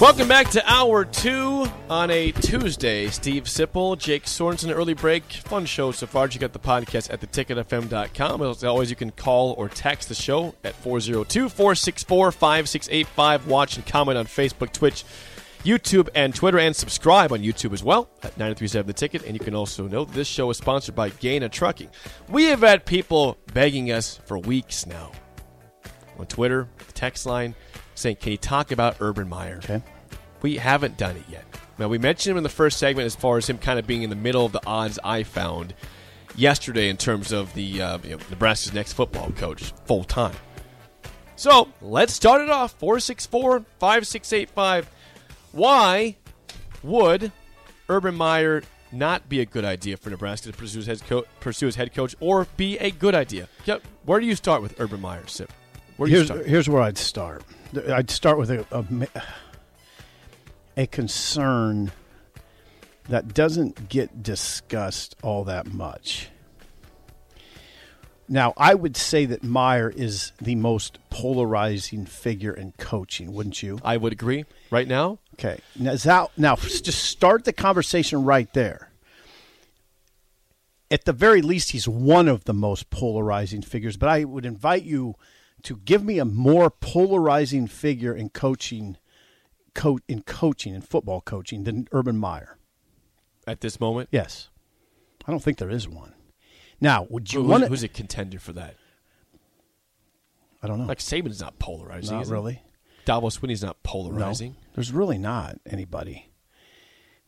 Welcome back to hour two on a Tuesday. Steve Sipple, Jake Sorensen, early break. Fun show so far. You got the podcast at theticketfm.com. As always, you can call or text the show at 402 464 5685. Watch and comment on Facebook, Twitch, YouTube, and Twitter, and subscribe on YouTube as well at 937 The Ticket. And you can also know this show is sponsored by Gana Trucking. We have had people begging us for weeks now on Twitter, the text line saying, "Can you talk about Urban Meyer?" Okay. We haven't done it yet. Now we mentioned him in the first segment as far as him kind of being in the middle of the odds I found yesterday in terms of the uh, you know, Nebraska's next football coach full time. So let's start it off 464 5685. Why would Urban Meyer not be a good idea for Nebraska to pursue his head, co- pursue his head coach or be a good idea? Yep. Where do you start with Urban Meyer, Sip? Where Here's, here's where I'd start. I'd start with a, a, a concern that doesn't get discussed all that much. Now, I would say that Meyer is the most polarizing figure in coaching, wouldn't you? I would agree. Right now, Okay. Now, is that, now just start the conversation right there. At the very least, he's one of the most polarizing figures, but I would invite you to give me a more polarizing figure in coaching, co- in coaching, in football coaching than Urban Meyer. at this moment, Yes. I don't think there is one. Now, would you want who's, a contender for that? I don't know. Like Saban's not polarizing. not really. Dabo Swinney's not No. polarizing. There's really not anybody.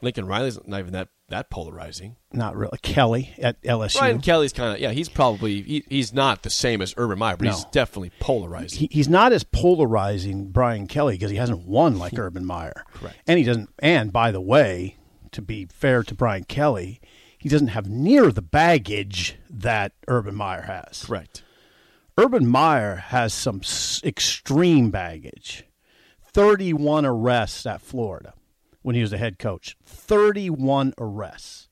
Lincoln Riley's not even that that polarizing. Not really. Kelly at LSU. Brian Kelly's kind of yeah. He's probably he, he's not the same as Urban Meyer, but he's definitely polarizing. he, he's not as polarizing Brian Kelly because he hasn't won like hmm. Urban Meyer. Correct. And he doesn't and by the way, to be fair to Brian Kelly, he doesn't have near the baggage that Urban Meyer has. Correct. Urban Meyer has some s- extreme baggage. 31 arrests at Florida when he was the head coach. 31 arrests.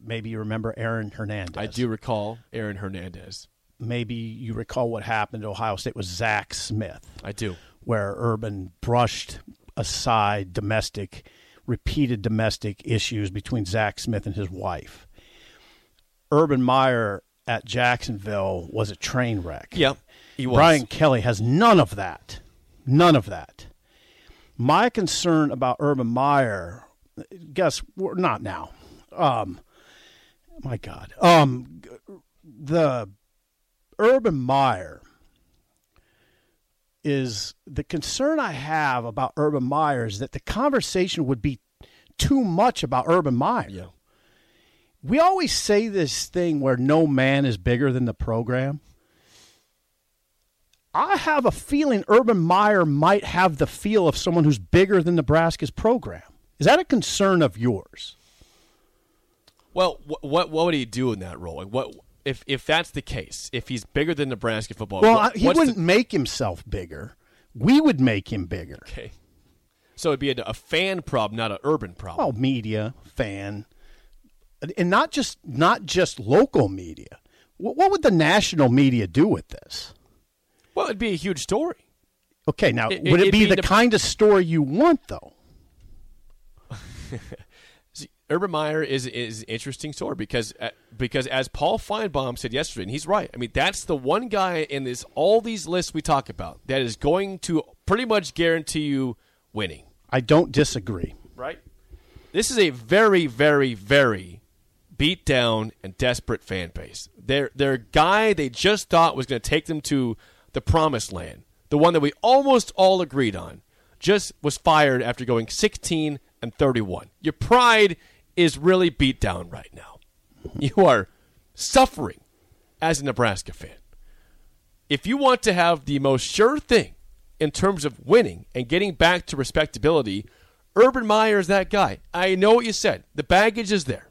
Maybe you remember Aaron Hernandez. I do recall Aaron Hernandez. Maybe you recall what happened at Ohio State with Zach Smith I do. where Urban brushed aside domestic, repeated domestic issues between Zach Smith and his wife. Urban Meyer at Jacksonville was a train wreck. Yeah, he was. Brian Kelly has none of that. None of that. My concern about Urban Meyer, guess we're not now. Um, my God. Um, the Urban Meyer is the concern I have about Urban Meyer is that the conversation would be too much about Urban Meyer. Yeah. We always say this thing where no man is bigger than the program. I have a feeling Urban Meyer might have the feel of someone who's bigger than Nebraska's program. Is that a concern of yours? Well, what what what would he do in that role? Like what if if that's the case? If he's bigger than Nebraska football? Well, what- he wouldn't make himself bigger. We would make him bigger. okay. So it'd be a, a fan problem, not an urban problem. Oh, media, fan, and not just not just local media. What, what would the national media do with this? Well, it'd be a huge story. Okay, now It- would it- it be be the the- kind of story you want, though? Urban Meyer is is an interesting story because uh, because as Paul Finebaum said yesterday, and he's right. I mean, that's the one guy in this all these lists we talk about that is going to pretty much guarantee you winning. I don't disagree. Right. This is a very, very, very beat down and desperate fan base. They're they're guy they just thought was going to take them to the promised land, the one that we almost all agreed on, just was fired after going 16 and 31. Your pride is really beat down right now. You are suffering as a Nebraska fan. If you want to have the most sure thing in terms of winning and getting back to respectability, Urban Meyer is that guy. I know what you said. The baggage is there.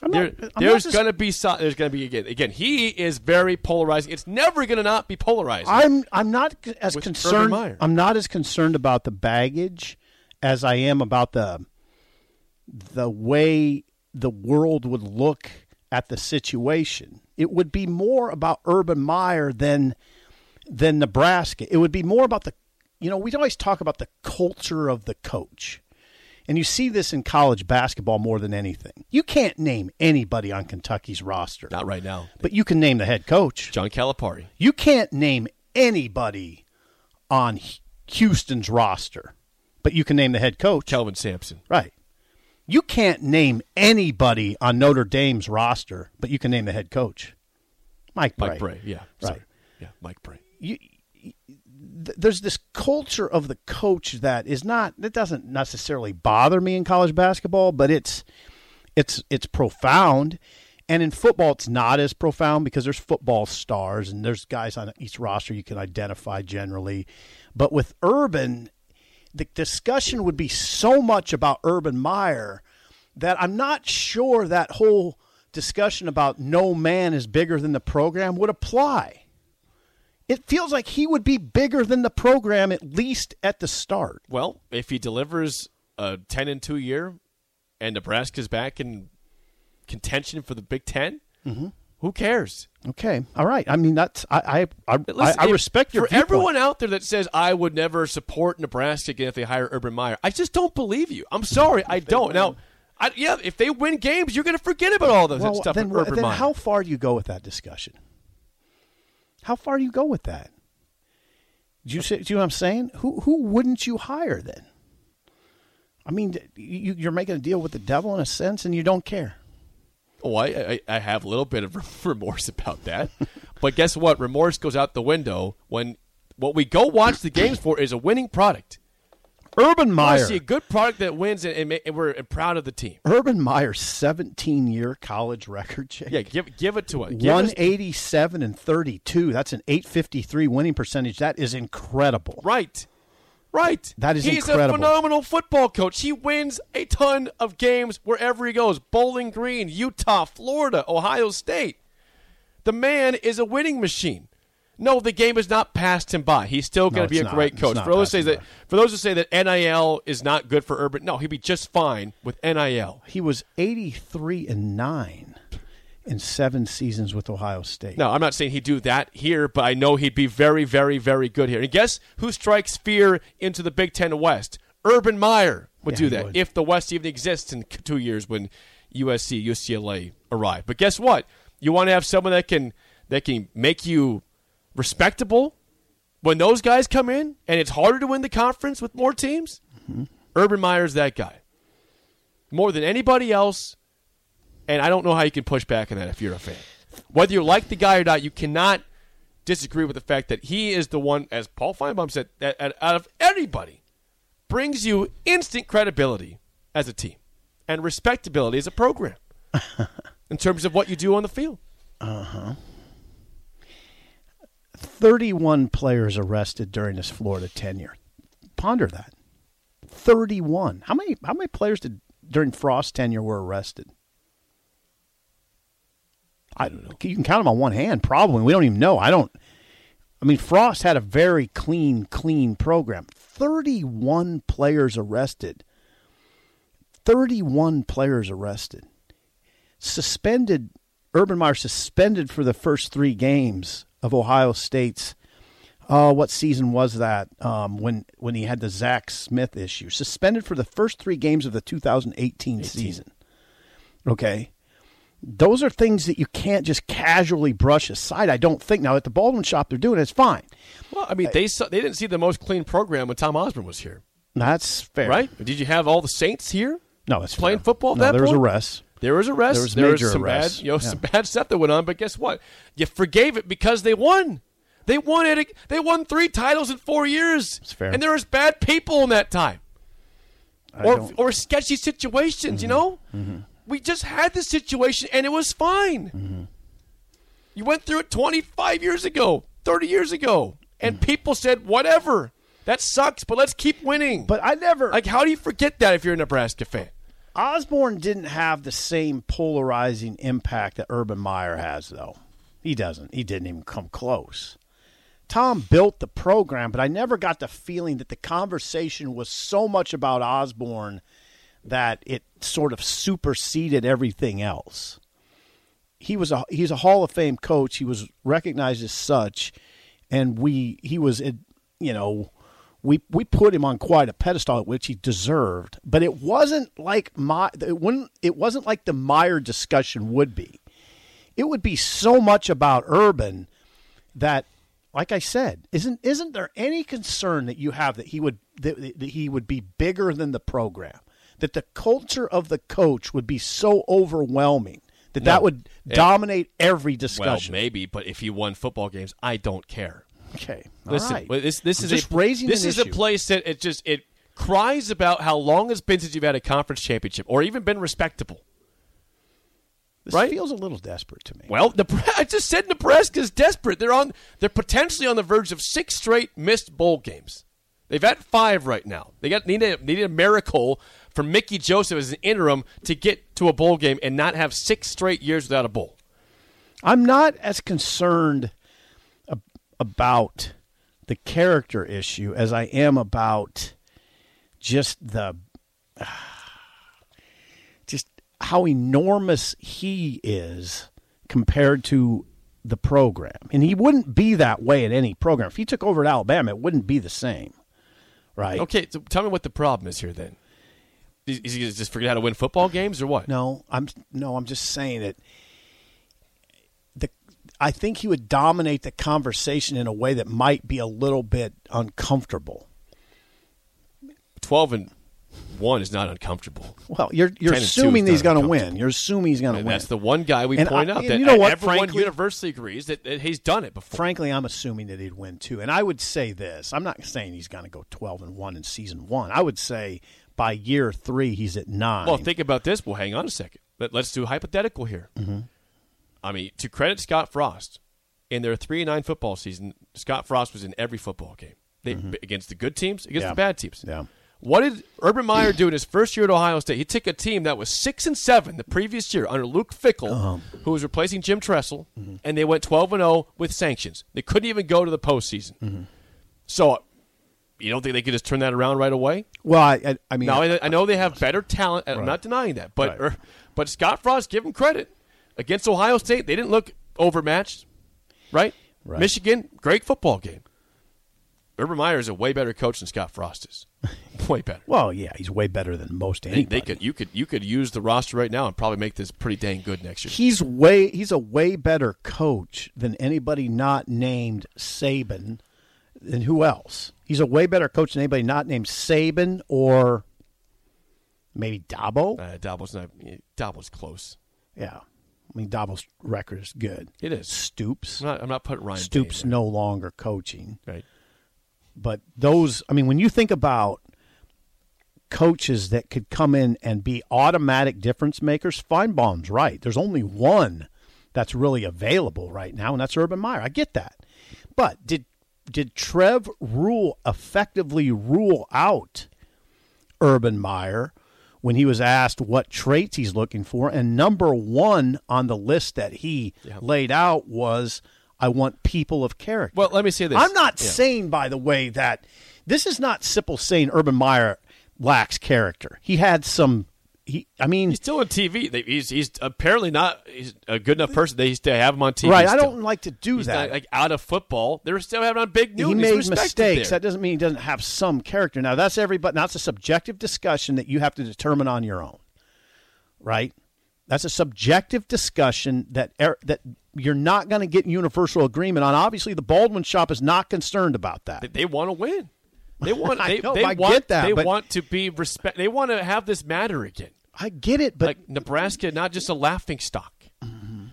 There, not- there's just- going to be so, there's to be again. Again, he is very polarizing. It's never going to not be polarizing. I'm I'm not as With concerned. I'm not as concerned about the baggage as I am about the the way the world would look at the situation. It would be more about Urban Meyer than than Nebraska. It would be more about the you know, we always talk about the culture of the coach. And you see this in college basketball more than anything. You can't name anybody on Kentucky's roster, not right now. but you can name the head coach. John Calipari. You can't name anybody on Houston's roster, but you can name the head coach. Kelvin Sampson. Right. You can't name anybody on Notre Dame's roster, but you can name the head coach. Mike Brey. Mike Brey. Yeah. Right. Sorry. Yeah. Mike Brey. You, you- th- there's this culture of the coach that is not that doesn't necessarily bother me in college basketball, but it's it's it's profound. And in football, it's not as profound because there's football stars and there's guys on each roster you can identify generally. But with Urban, the discussion would be so much about Urban Meyer that I'm not sure that whole discussion about no man is bigger than the program would apply. It feels like he would be bigger than the program at least at the start. Well, if he delivers a 10 and 2 year and Nebraska's back in contention for the Big 10, Mm-hmm. who cares? Okay, all right. I mean, that's I I I, Listen, I, I if- respect your For viewpoint. everyone out there that says I would never support Nebraska again if they hire Urban Meyer, I just don't believe you. I'm sorry, I don't. Now, I, yeah, if they win games, you're going to forget about all the well, stuff then, Urban then Meyer. how far do you go with that discussion? How far do you go with that? Do you, see, do you know what I'm saying? Who who wouldn't you hire then? I mean, you, you're making a deal with the devil in a sense, and you don't care. Oh, I, I, I have a little bit of remorse about that. but guess what? Remorse goes out the window when what we go watch the games for is a winning product. Urban I Meyer, see a good product that wins, and, and, and we're proud of the team. Urban Meyer's 17 year college record, Jake. Yeah, give give it to us. Give us- 187 and 32. That's an 853 winning percentage. That is incredible. Right. Right. That is He's incredible. a phenomenal football coach. He wins a ton of games wherever he goes. Bowling Green, Utah, Florida, Ohio State. The man is a winning machine. No, the game has not passed him by. He's still going No, to be a not. great coach. For those who say that by. for those who say that NIL is not good for Urban, no, he'd be just fine with NIL. He was 83 and 9 in seven seasons with Ohio State. No, I'm not saying he'd do that here, but I know he'd be very, very, very good here. And guess who strikes fear into the Big Ten West? Urban Meyer would Yeah, do that would. if the West even exists in two years when USC, UCLA arrive. But guess what? You want to have someone that can that can make you respectable when those guys come in, and it's harder to win the conference with more teams. Mm-hmm. Urban Meyer's that guy more than anybody else. And I don't know how you can push back on that if you're a fan. Whether you like the guy or not, you cannot disagree with the fact that he is the one, as Paul Finebaum said, that out of anybody brings you instant credibility as a team and respectability as a program in terms of what you do on the field. 31 players arrested during his Florida tenure. Ponder that. 31. How many how many players did during Frost's tenure were arrested? I don't know. You can count them on one hand, probably. We don't even know. I don't. I mean, Frost had a very clean, clean program. 31 players arrested. 31 players arrested. Suspended, Urban Meyer suspended for the first three games of Ohio State's uh, what season was that? Um, when when he had the Zach Smith issue, suspended for the first three games of the 2018 season. Okay, those are things that you can't just casually brush aside. I don't think now at the Baldwin shop they're doing it, it's fine. Well, I mean, they saw, they didn't see the most clean program when Tom Osborne was here, That's fair, right? Did you have all the Saints here? No, that's Playing fair. football No, that there was point? arrests. There was arrests. There was There major some arrests. bad, you know, Yeah. some bad stuff that went on. But guess what? You forgave it because they won. They won it. They won three titles in four years. It's fair. And there was bad people in that time, I or don't- or sketchy situations. You mm-hmm. know, mm-hmm. we just had this situation and it was fine. Mm-hmm. You went through it 25 years ago, 30 years ago, and people said, "Whatever, that sucks, but let's keep winning." but I never like, how do you forget that if you're a Nebraska fan? Osborne didn't have the same polarizing impact that Urban Meyer has, though. He doesn't. He didn't even come close. Tom built the program, but I never got the feeling that the conversation was so much about Osborne that it sort of superseded everything else. He was a he's a Hall of Fame coach. He was recognized as such, and we he was you know we we put him on quite a pedestal, which he deserved. But it wasn't like my it wouldn't it wasn't like the Meyer discussion would be. It would be so much about Urban that, like I said, isn't isn't there any concern that you have that he would that, that he would be bigger than the program? That the culture of the coach would be so overwhelming that that No. would It- dominate every Well, discussion. maybe, but if he won football games, I don't care. Okay, all Listen, right. well, this this I'm is a, raising This is a place that it just it cries about how long it's been since you've had a conference championship or even been respectable. This right? feels a little desperate to me. Well, Nebra- I just said Nebraska's desperate. They're on. They're potentially on the verge of six straight missed bowl games. They've had five right now. They got needed needed a miracle for Mickey Joseph as an interim to get to a bowl game and not have six straight years without a bowl. I'm not as concerned about the character issue as I am about just the just how enormous he is compared to the program. And he wouldn't be that way at any program. If he took over at Alabama, it wouldn't be the same. Right? Okay, so tell me what the problem is here. Then is, he gonna just forget how to win football games or what? No, I'm no, I'm just saying that I think he would dominate the conversation in a way that might be a little bit uncomfortable. Twelve and one is not uncomfortable. Well, you're you're 10 and two assuming he's going to win. You're assuming he's going to win. that's the one guy we And point I- out that you know what, everyone frankly- universally agrees that, that he's done it before. Frankly, I'm assuming that he'd win too. And I would say this: I'm not saying he's going to go 12 and one in season one. I would say by year three he's at nine. Well, think about this. Well, hang on a second. Let, let's do a hypothetical here. Mm-hmm. I mean, to credit Scott Frost, in their three and nine football season, Scott Frost was in every football game they, against the good teams, against Mm-hmm. Yeah. the bad teams. Yeah. What did Urban Meyer do in his first year at Ohio State? He took a team that was six and seven the previous year under Luke Fickell, Uh-huh. who was replacing Jim Tressel, Mm-hmm. and they went twelve and zero with sanctions. They couldn't even go to the postseason. Mm-hmm. So, you don't think they could just turn that around right away? well, I, I, I mean, Now I, I know they have better talent. and I'm not denying that, but Right. er, but Scott Frost, give him credit against Ohio State. They didn't look overmatched, right? Right. Michigan, great football game. Urban Meyer is a way better coach than Scott Frost is. way better. well, yeah, he's way better than most They, anybody. they could you could you could use the roster right now and probably make this pretty dang good next year. He's way he's a way better coach than anybody not named Saban. Than who else? He's a way better coach than anybody not named Saban or maybe Dabo. Uh, Dabo's not. Dabo's close. Yeah, I mean Dabo's record is good. It is. Stoops. I'm not, I'm not putting Ryan Stoops Day no longer coaching. Right. But those, I mean, when you think about coaches that could come in and be automatic difference makers, Finebaum's right. There's only one that's really available right now, and that's Urban Meyer. I get that. But did did Trev Rule effectively rule out Urban Meyer when he was asked what traits he's looking for? And number one on the list that he Yeah. laid out was I want people of character. Well, let me say this. I'm not Yeah. saying, by the way, that this is not Sipple saying Urban Meyer lacks character. He had some. He. I mean, He's still on TV. They- He's he's apparently not he's a good enough person. They still have him on TV. right? I don't like to do He's that. not, like out of football. They're still having on big news. he made mistakes. there. That doesn't mean he doesn't have some character. Now that's everybody. That's a subjective discussion that you have to determine on your own, right? That's a subjective discussion that er, that you're not going to get universal agreement on. Obviously, the Baldwin shop is not concerned about that. They, they want to win. They want. I They, know, they I want. get that, They want to be respect. They want to have this matter again. I get it, but like Nebraska, not just a laughing stock. Mm-hmm.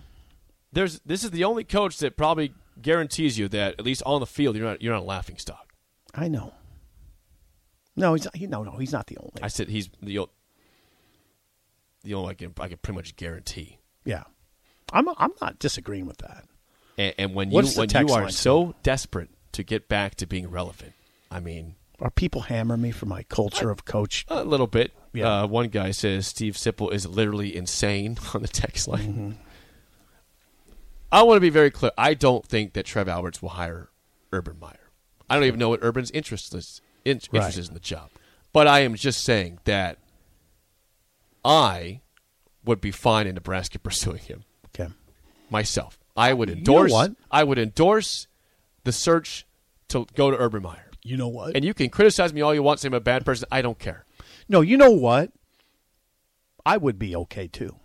There's this is the only coach that probably guarantees you that at least on the field you're not you're not a laughing stock. I know. No, he's not, he, no, no, he's not the only. I said he's the the only I can I can pretty much guarantee. yeah, I'm I'm not disagreeing with that. And, and when What's you when you are so desperate to get back to being relevant, I mean Are people hammering me for my culture of coach? a little bit. Yeah. Uh, one guy says Steve Sipple is literally insane on the text line. Mm-hmm. I want to be very clear. I don't think that Trev Alberts will hire Urban Meyer. I don't even know what Urban's interest is, in, interest Right. is in the job. But I am just saying that I would be fine in Nebraska pursuing him Okay, myself. I would You know endorse. what? I would endorse the search to go to Urban Meyer. you know what? And you can criticize me all you want, say I'm a bad person. I don't care. No, you know what? I would be okay too.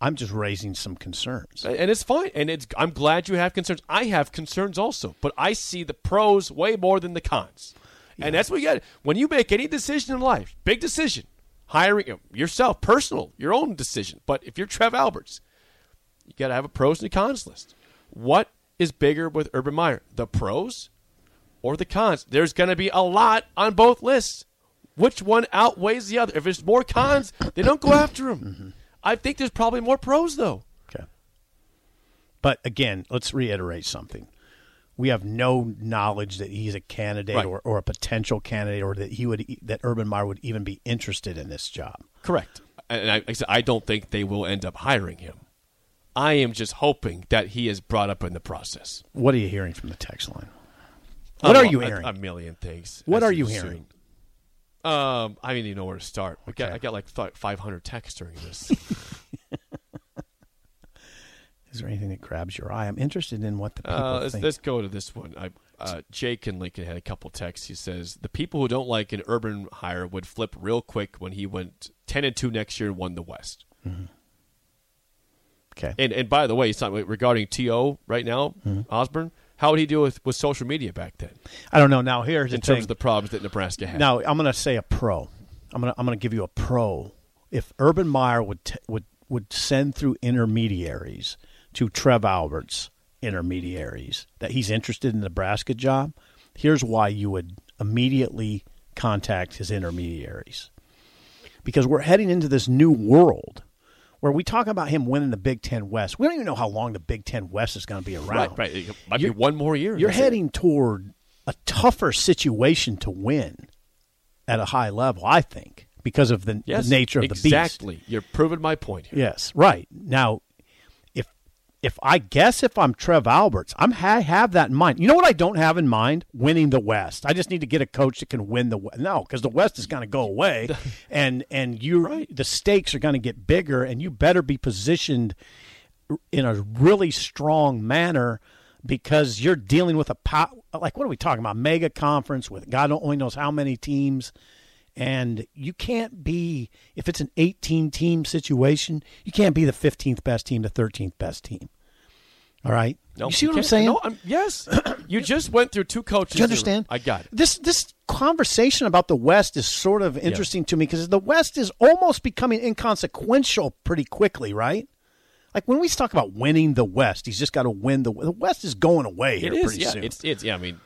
I'm just raising some concerns. and it's fine. And it's I'm glad you have concerns. I have concerns also, but I see the pros way more than the cons, and that's what you got. When you make any decision in life, big decision, hiring yourself, personal, your own decision. But if you're Trev Alberts, you got to have a pros and cons list. What is bigger with Urban Meyer, the pros or the cons? There's going to be a lot on both lists. Which one outweighs the other? If there's more cons, they don't go after him. Mm-hmm. I think there's probably more pros though. Okay. But again, let's reiterate something. We have no knowledge that he's a candidate Right. or, or a potential candidate or that he would e, that Urban Meyer would even be interested in this job. Correct. And I, like I said, I don't think they will end up hiring him. I am just hoping that he is brought up in the process. What are you hearing from the text line? What A are you hearing? A, million things. What are you'd you assume. hearing? Um, I didn't even know where to start. I got Okay. I got like th- 500 texts during this. Is there anything that grabs your eye? I'm interested in what the people uh, let's, think. let's go to this one. I, uh, Jake in Lincoln had a couple texts. He says the people who don't like an urban hire would flip real quick when he went 10 and 2 next year and won the West. okay. And and by the way, it's not regarding To right now, Mm-hmm. Osborne. How would he deal with, with social media back then I don't know. Now here's the in thing. terms of the problems that Nebraska had? Now I'm going to say a pro. I'm going to I'm going to give you a pro. If Urban Meyer would t- would would send through intermediaries to Trev Alberts intermediaries that he's interested in the Nebraska job, here's why you would immediately contact his intermediaries. Because we're heading into this new world where we talk about him winning the Big Ten West. We don't even know how long the Big Ten West is going to be around. right, right. It might You're- be one more year. You're That's it. heading toward a tougher situation to win at a high level, I think, because of the, yes, the nature of the beast. exactly. You're proving my point here. Yes, right. Now, if I guess if I'm Trev Alberts, I'm I have that in mind. You know what I don't have in mind? Winning the West. I just need to get a coach that can win the West. No, because the West is going to go away, and and you the stakes are going to get bigger, and you better be positioned in a really strong manner because you're dealing with a po- like what are we talking about mega conference with God only knows how many teams and you can't be if it's an 18 team situation you can't be the 15th best team the 13th best team all right No, you see what i'm saying No, I'm, yes. you just went through two coaches. do you understand I got it. this this conversation about the west is sort of interesting to me because the west is almost becoming inconsequential pretty quickly right like when we talk about winning the west he's just got to win the West. the west is going away here It is. pretty Yeah. soon It's it's yeah. I mean,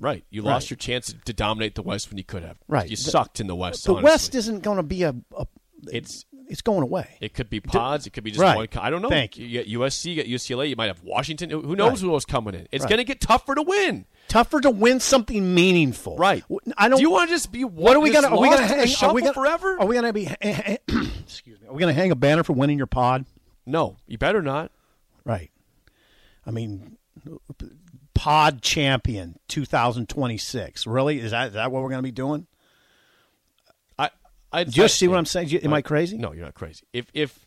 right. You lost Right. your chance to dominate the West when you could have. Right. You The- sucked in the West. the honestly. west isn't going to be a, a It's it's going away It could be pods. It could be just Right. one. I don't know. Thank you. get USC, you get UCLA. You might have Washington. Who knows Right. who else coming in? It's Right. going to get tougher to win. tougher to win something meaningful Right. i don't Do you want to just be What are we gonna? Are we gonna hang? Are we gonna forever? Are we gonna be? excuse me. Are we gonna hang a banner for winning your pod? no, you better not. Right. I mean, pod champion 2026. Really? Is that is that what we're gonna be doing? I Do you I'd- see what I'm saying? Am I crazy? No, you're not crazy. If if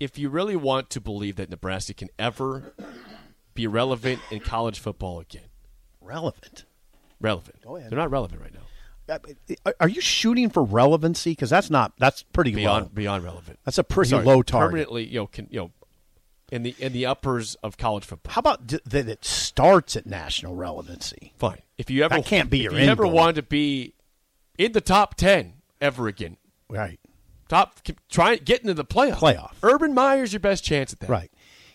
if you really want to believe that Nebraska can ever be relevant in college football again, Relevant. relevant. Go ahead. They're not relevant right now. Uh, Are you shooting for relevancy? Because that's not. That's pretty Beyond low. beyond relevant. That's a pretty Sorry, low target. Permanently, you know, can, you know, in the in the uppers of college football. How about d- that it starts at national relevancy? Fine. If you ever That can't be if your you ever wanted to be in the top ten ever again, Right. top try getting into the playoff. Playoff. Urban Meyer's your best chance at that. Right.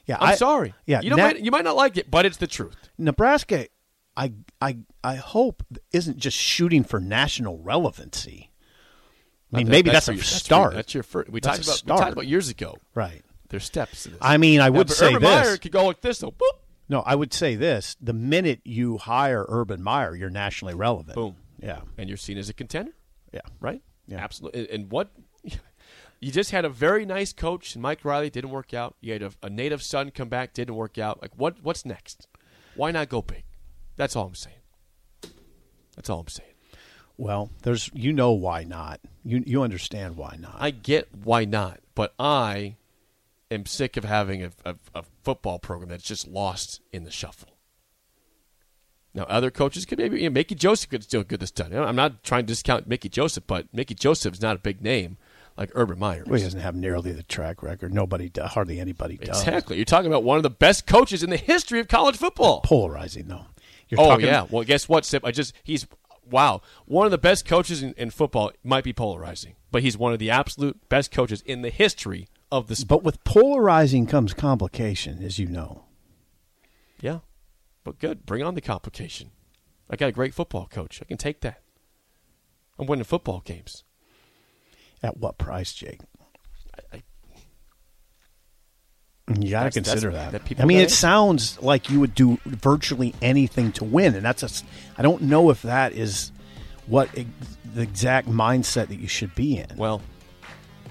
Yeah. I'm I- sorry. Yeah. You don't. Na- might, you might not like it, but it's the truth. Nebraska, I I I hope isn't just shooting for national relevancy. I mean, That- maybe that's, a your- for- start. That's your first. We That's talked a about we talked about years ago. right. There's steps to this. I mean, I would but say Urban this. Meyer could go like this though. Boop. No, I would say this: the minute you hire Urban Meyer, you're nationally relevant. Boom. Yeah. and you're seen as a contender, Yeah. right? Yeah. absolutely. And what you just had a very nice coach, and Mike Riley didn't work out. You had a, a native son come back, didn't work out. Like what? What's next? Why not go big? That's all I'm saying. That's all I'm saying. Well, there's you know why not. You you understand why not. I get why not, but I am sick of having a, a, a football program that's just lost in the shuffle. Now, other coaches could maybe you know, Mickey Joseph could still get this done. I'm not trying to discount Mickey Joseph, but Mickey Joseph's not a big name like Urban Meyer. well, he doesn't have nearly the track record. Nobody, do, hardly anybody does. Exactly. You're talking about one of the best coaches in the history of college football. Polarizing though. You're Oh yeah. Well, guess what, Sip? I just he's wow. One of the best coaches in, in football might be polarizing, but he's one of the absolute best coaches in the history of the sport. But with polarizing comes complication, as you know. Yeah. But good. Bring on the complication. I got a great football coach. I can take that. I'm winning football games. At what price, Jake? I- You got to consider that. that I mean, it sounds like you would do virtually anything to win, and that's a. I don't know if that is what ex- the exact mindset that you should be in. Well,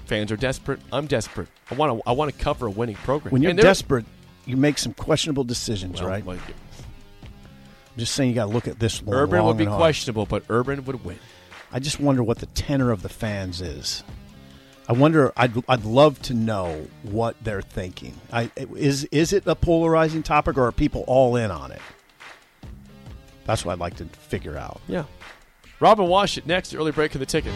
fans are desperate. I'm desperate. I want to. I want to cover a winning program. when you're desperate, you make some questionable decisions, well, right? like, just saying you got to look at this Urban would be questionable, but Urban would win. I just wonder what the tenor of the fans is. I wonder. I'd I'd love to know what they're thinking. I is is it a polarizing topic, or are people all in on it? That's what I'd like to figure out. Yeah. Robin Washut next. Early break of the ticket.